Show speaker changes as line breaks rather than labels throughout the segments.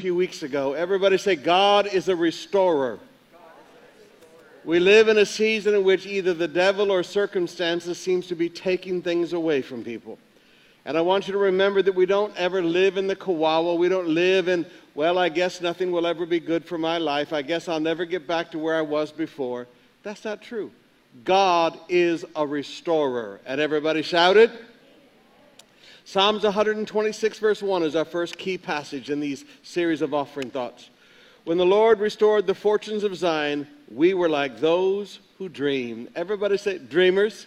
few weeks ago. Everybody say, God is a restorer. We live in a season in which either the devil or circumstances seems to be taking things away from people. And I want you to remember that we don't ever live in the kawawa. We don't live in, well, I guess nothing will ever be good for my life. I guess I'll never get back to where I was before. That's not true. God is a restorer. And everybody shouted. Psalms 126, verse 1 is our first key passage in these series of offering thoughts. When the Lord restored the fortunes of Zion, we were like those who dream. Everybody say, dreamers.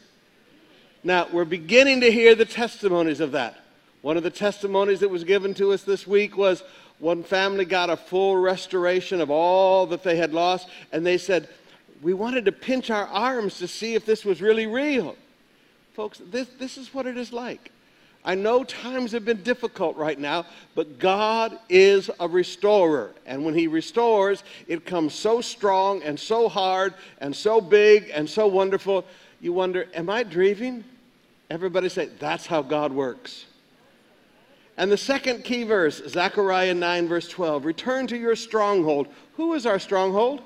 Now, we're beginning to hear the testimonies of that. One of the testimonies that was given to us this week was one family got a full restoration of all that they had lost, and they said, We wanted to pinch our arms to see if this was really real. Folks, this, this is what it is like. I know times have been difficult right now, but God is a restorer. And when He restores, it comes so strong and so hard and so big and so wonderful. You wonder, am I dreaming? Everybody say, that's how God works. And the second key verse, Zechariah 9, verse 12 Return to your stronghold. Who is our stronghold?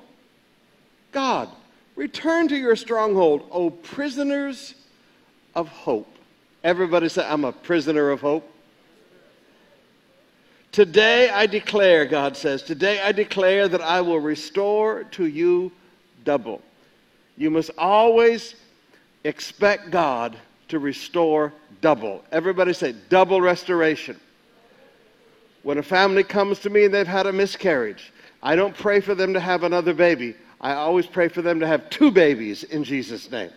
God. Return to your stronghold, O prisoners of hope. Everybody say, I'm a prisoner of hope. Today I declare, God says, today I declare that I will restore to you double. You must always expect God to restore double. Everybody say, double restoration. When a family comes to me and they've had a miscarriage, I don't pray for them to have another baby. I always pray for them to have two babies in Jesus' name.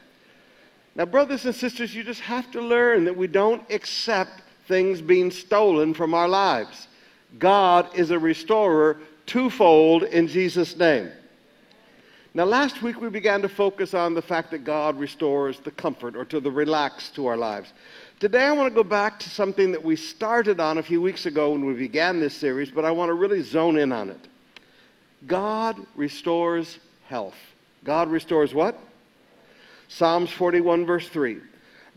Now, brothers and sisters, you just have to learn that we don't accept things being stolen from our lives. God is a restorer twofold in Jesus' name. Now, last week we began to focus on the fact that God restores the comfort or to the relax to our lives. Today I want to go back to something that we started on a few weeks ago when we began this series, but I want to really zone in on it. God restores health. God restores what? Psalms 41, verse 3.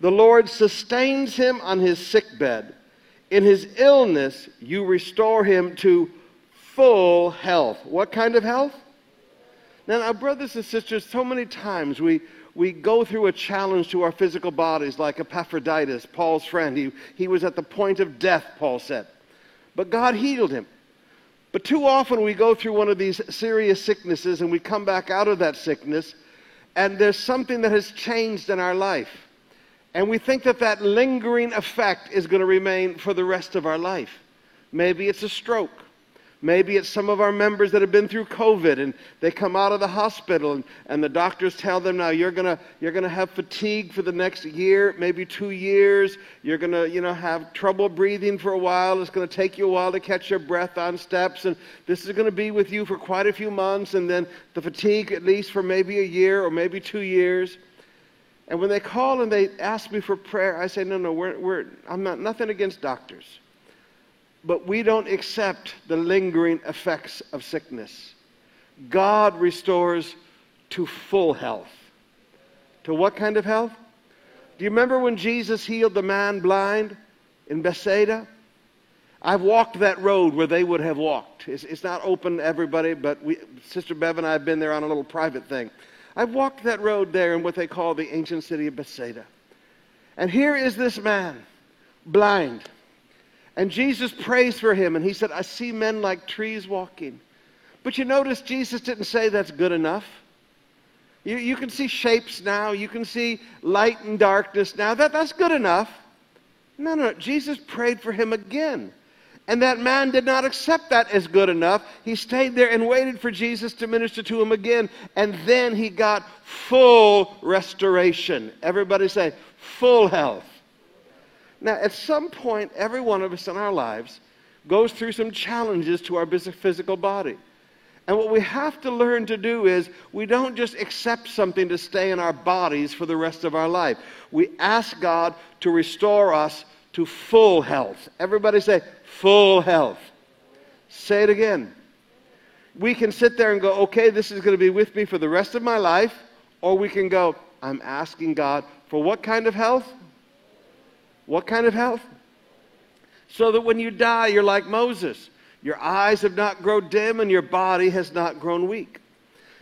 The Lord sustains him on his sick bed. In his illness, you restore him to full health. What kind of health? Now, brothers and sisters, so many times we, we go through a challenge to our physical bodies, like Epaphroditus, Paul's friend. He, he was at the point of death, Paul said. But God healed him. But too often we go through one of these serious sicknesses and we come back out of that sickness and there's something that has changed in our life. And we think that that lingering effect is going to remain for the rest of our life. Maybe it's a stroke. Maybe it's some of our members that have been through COVID and they come out of the hospital and, and the doctors tell them now you're gonna you're gonna have fatigue for the next year, maybe two years. You're gonna, you know, have trouble breathing for a while. It's gonna take you a while to catch your breath on steps, and this is gonna be with you for quite a few months, and then the fatigue at least for maybe a year or maybe two years. And when they call and they ask me for prayer, I say, no, no, we're, we're, I'm not nothing against doctors but we don't accept the lingering effects of sickness. God restores to full health. To what kind of health? Do you remember when Jesus healed the man blind in Bethsaida? I've walked that road where they would have walked. It's, it's not open to everybody, but we, Sister Bev and I have been there on a little private thing. I've walked that road there in what they call the ancient city of Bethsaida. And here is this man, blind. And Jesus prays for him, and he said, I see men like trees walking. But you notice Jesus didn't say that's good enough. You, you can see shapes now, you can see light and darkness now. That, that's good enough. No, no, Jesus prayed for him again. And that man did not accept that as good enough. He stayed there and waited for Jesus to minister to him again. And then he got full restoration. Everybody say, full health. Now, at some point, every one of us in our lives goes through some challenges to our physical body. And what we have to learn to do is we don't just accept something to stay in our bodies for the rest of our life. We ask God to restore us to full health. Everybody say, full health. Say it again. We can sit there and go, okay, this is going to be with me for the rest of my life. Or we can go, I'm asking God for what kind of health? What kind of health? So that when you die, you're like Moses. Your eyes have not grown dim, and your body has not grown weak.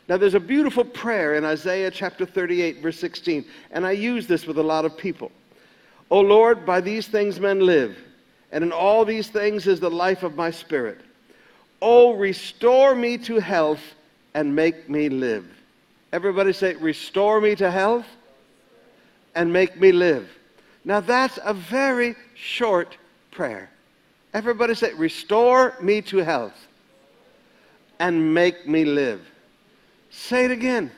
Now, there's a beautiful prayer in Isaiah chapter 38, verse 16, and I use this with a lot of people. O Lord, by these things men live, and in all these things is the life of my spirit. O restore me to health and make me live. Everybody say, Restore me to health and make me live. Now, that's a very short prayer. Everybody say, Restore me to health and make me live. Say it again.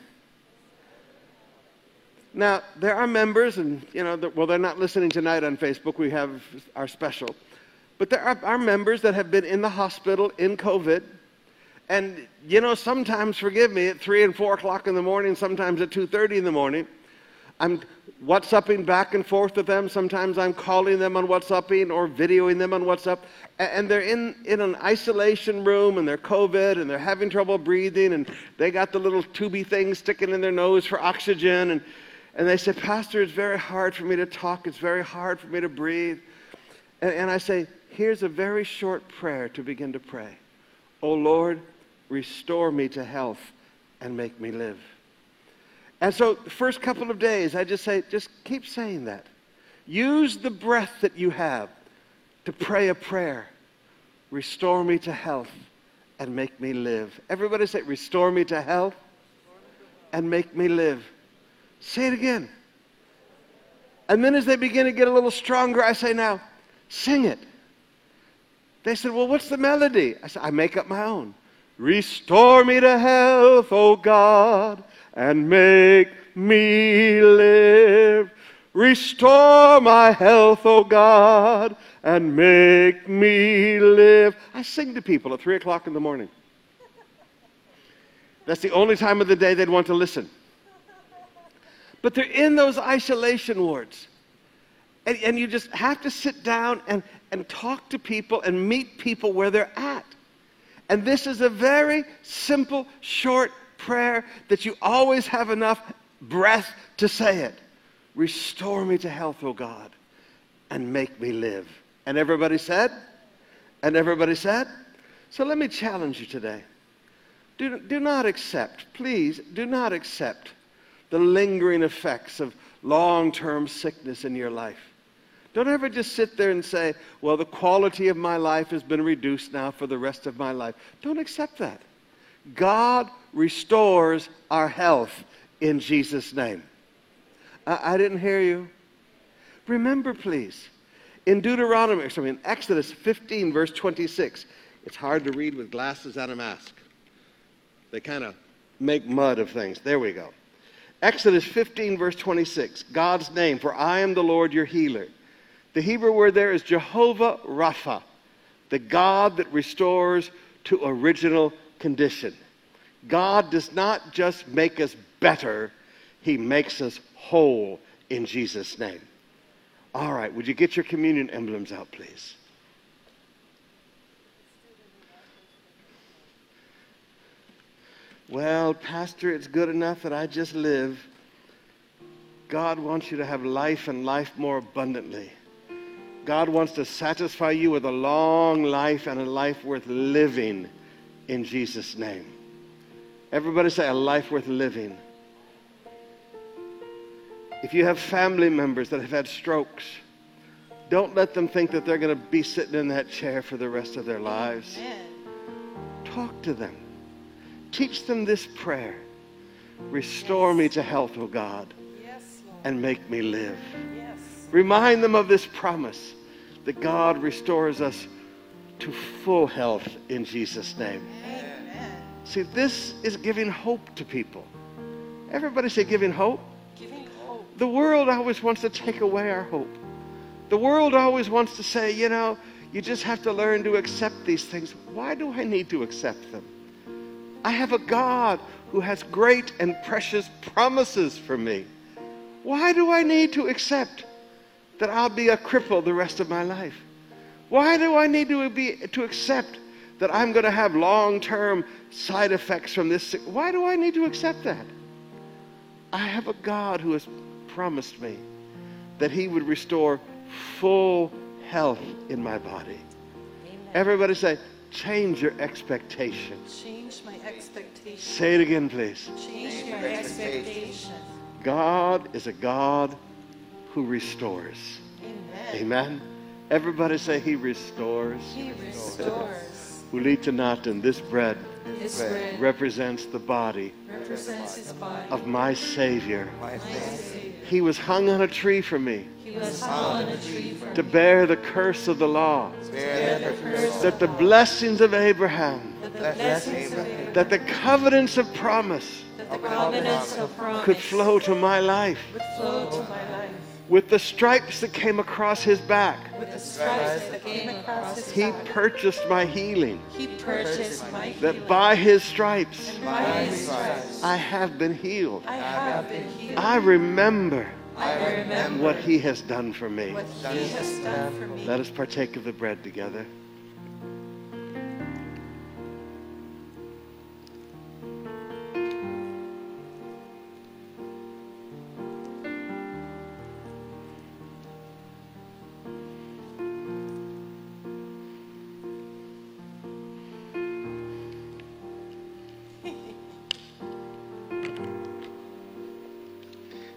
Now, there are members, and, you know, well, they're not listening tonight on Facebook. We have our special. But there are, are members that have been in the hospital in COVID. And, you know, sometimes, forgive me, at 3 and 4 o'clock in the morning, sometimes at 2.30 in the morning, I'm WhatsApping back and forth with them. Sometimes I'm calling them on WhatsApping or videoing them on WhatsApp. And they're in, in an isolation room and they're COVID and they're having trouble breathing and they got the little tubey thing sticking in their nose for oxygen. And, and they say, Pastor, it's very hard for me to talk. It's very hard for me to breathe. And, and I say, here's a very short prayer to begin to pray. Oh Lord, restore me to health and make me live. And so, the first couple of days, I just say, just keep saying that. Use the breath that you have to pray a prayer. Restore me to health and make me live. Everybody say, Restore me to health and make me live. Say it again. And then as they begin to get a little stronger, I say, Now, sing it. They said, Well, what's the melody? I said, I make up my own. Restore me to health, O God and make me live. Restore my health, O God, and make me live. I sing to people at 3 o'clock in the morning. That's the only time of the day they'd want to listen. But they're in those isolation wards. And, and you just have to sit down and, and talk to people and meet people where they're at. And this is a very simple, short prayer that you always have enough breath to say it. Restore me to health, O God, and make me live. And everybody said? And everybody said? So let me challenge you today. Do, do not accept, please, do not accept the lingering effects of long term sickness in your life. Don't ever just sit there and say, well, the quality of my life has been reduced now for the rest of my life. Don't accept that. God restores our health in Jesus' name. I, I didn't hear you. Remember, please, in Deuteronomy, sorry, in Exodus 15, verse 26, it's hard to read with glasses and a mask. They kind of make mud of things. There we go. Exodus 15, verse 26, God's name, for I am the Lord your healer. The Hebrew word there is Jehovah Rapha, the God that restores to original condition. God does not just make us better, He makes us whole in Jesus' name. All right, would you get your communion emblems out, please? Well, Pastor, it's good enough that I just live. God wants you to have life and life more abundantly. God wants to satisfy you with a long life and a life worth living in Jesus' name. Everybody say, a life worth living. If you have family members that have had strokes, don't let them think that they're going to be sitting in that chair for the rest of their lives. Amen. Talk to them. Teach them this prayer Restore yes. me to health, O God, yes, and make me live. Yes. Remind them of this promise that God restores us to full health in Jesus' name. See, this is giving hope to people. Everybody say giving hope. Giving hope. The world always wants to take away our hope. The world always wants to say, you know, you just have to learn to accept these things. Why do I need to accept them? I have a God who has great and precious promises for me. Why do I need to accept that I'll be a cripple the rest of my life? Why do I need to, be, to accept that I'm going to have long term side effects from this. Why do I need to accept that? I have a God who has promised me that He would restore full health in my body. Amen. Everybody say, Change your expectation.
Change my expectation.
Say it again, please.
Change my expectation.
God is a God who restores.
Amen.
Amen. Everybody say He restores.
He restores.
Ulitanatan, this bread
this bread
represents the body
represents body.
of my Savior.
My Savior.
He was hung on a tree for me
He was hung on a tree
to bear the curse of the law,
the
that the blessings of Abraham,
the blessings of Abraham,
that the covenants of promise
that the covenants of promise
could flow to my life.
Would flow to my life.
With the stripes that came across his back,
With the stripes that came across his
he
back,
purchased my healing.
he purchased my
That by his stripes
By his stripes,
I have been healed.
I have been healed.
I remember
I remember
what he has done for me.
what he has done for me.
Let us partake of the bread together.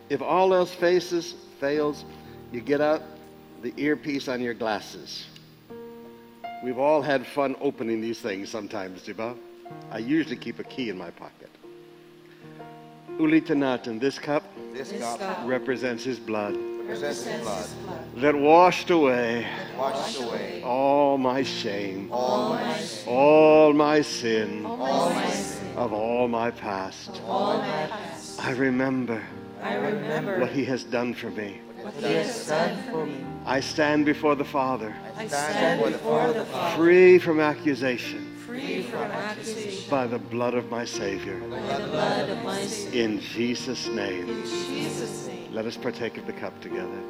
If all else faces, fails, you get out the earpiece on your glasses. We've all had fun opening these things sometimes, Diba. I usually keep a key in my pocket. Ulitanatan, this cup
This
This
cup
cup
represents his blood
represents his blood,
that washed away
washed away
all my shame,
all my sin,
all my sin
All my sin,
of all my past.
all my past.
I remember
I remember
what he has done for me.
what he has done for me.
I stand before the Father,
I stand before the Father,
free from accusation
free from accusation
by the blood of my Savior.
by the blood of my Savior.
In Jesus' name,
In Jesus' name.
let us partake of the cup together.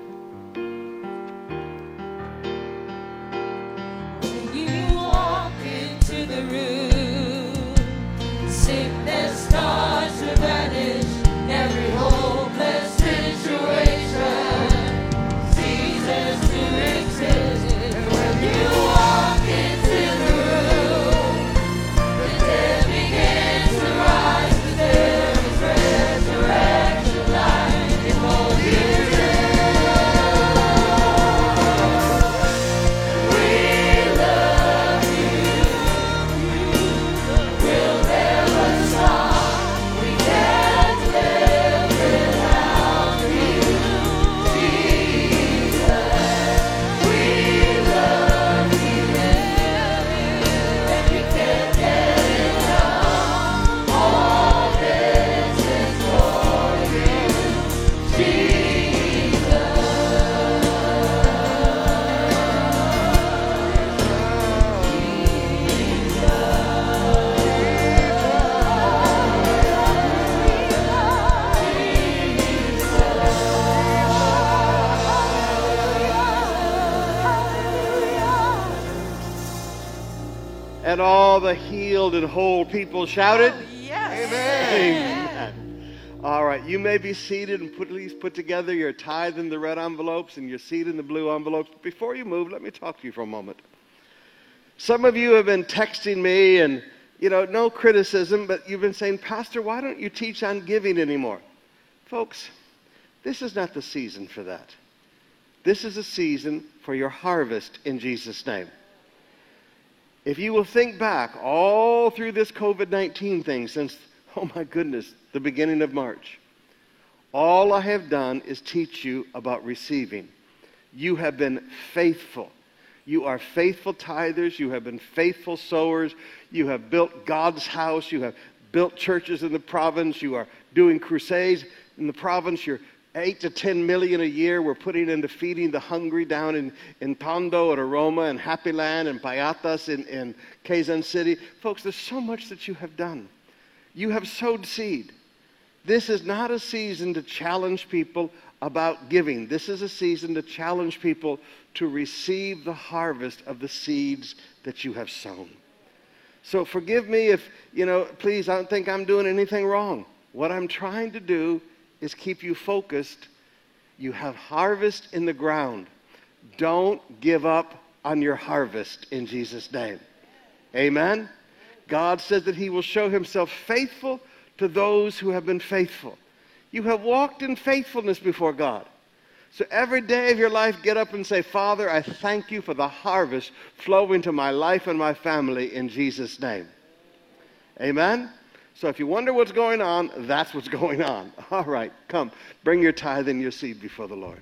And all
the healed and whole people shouted, oh,
Yes.
Amen. All right, you may be seated and put, please put together your tithe in the red envelopes and your seed in the blue envelopes. But before you move, let me talk to you for a moment. Some of you have been texting me, and you know, no criticism, but you've been saying, Pastor, why don't you teach on giving anymore? Folks, this is not the season for that. This is a season for your harvest in Jesus' name. If you will think back all through this COVID 19 thing since, oh my goodness, the beginning of March, all I have done is teach you about receiving. You have been faithful. You are faithful tithers. You have been faithful sowers. You have built God's house. You have built churches in the province. You are doing crusades in the province. You're eight to ten million a year we're putting into feeding the hungry down in, in Tondo and Aroma and Happy Land and Payatas in, in Quezon City. Folks, there's so much that you have done. You have sowed seed. This is not a season to challenge people about giving. This is a season to challenge people to receive the harvest of the seeds that you have sown. So forgive me if, you know, please, I don't think I'm doing anything wrong. What I'm trying to do is keep you focused. You have harvest in the ground. Don't give up on your harvest in Jesus' name. Amen? God says that He will show Himself faithful to those who have been faithful. You have walked in faithfulness before God. So every day of your life, get up and say, Father, I thank you for the harvest flowing to my life and my family in Jesus' name. Amen? So if you wonder what's going on, that's what's going on. All right, come, bring your tithe and your seed before the Lord.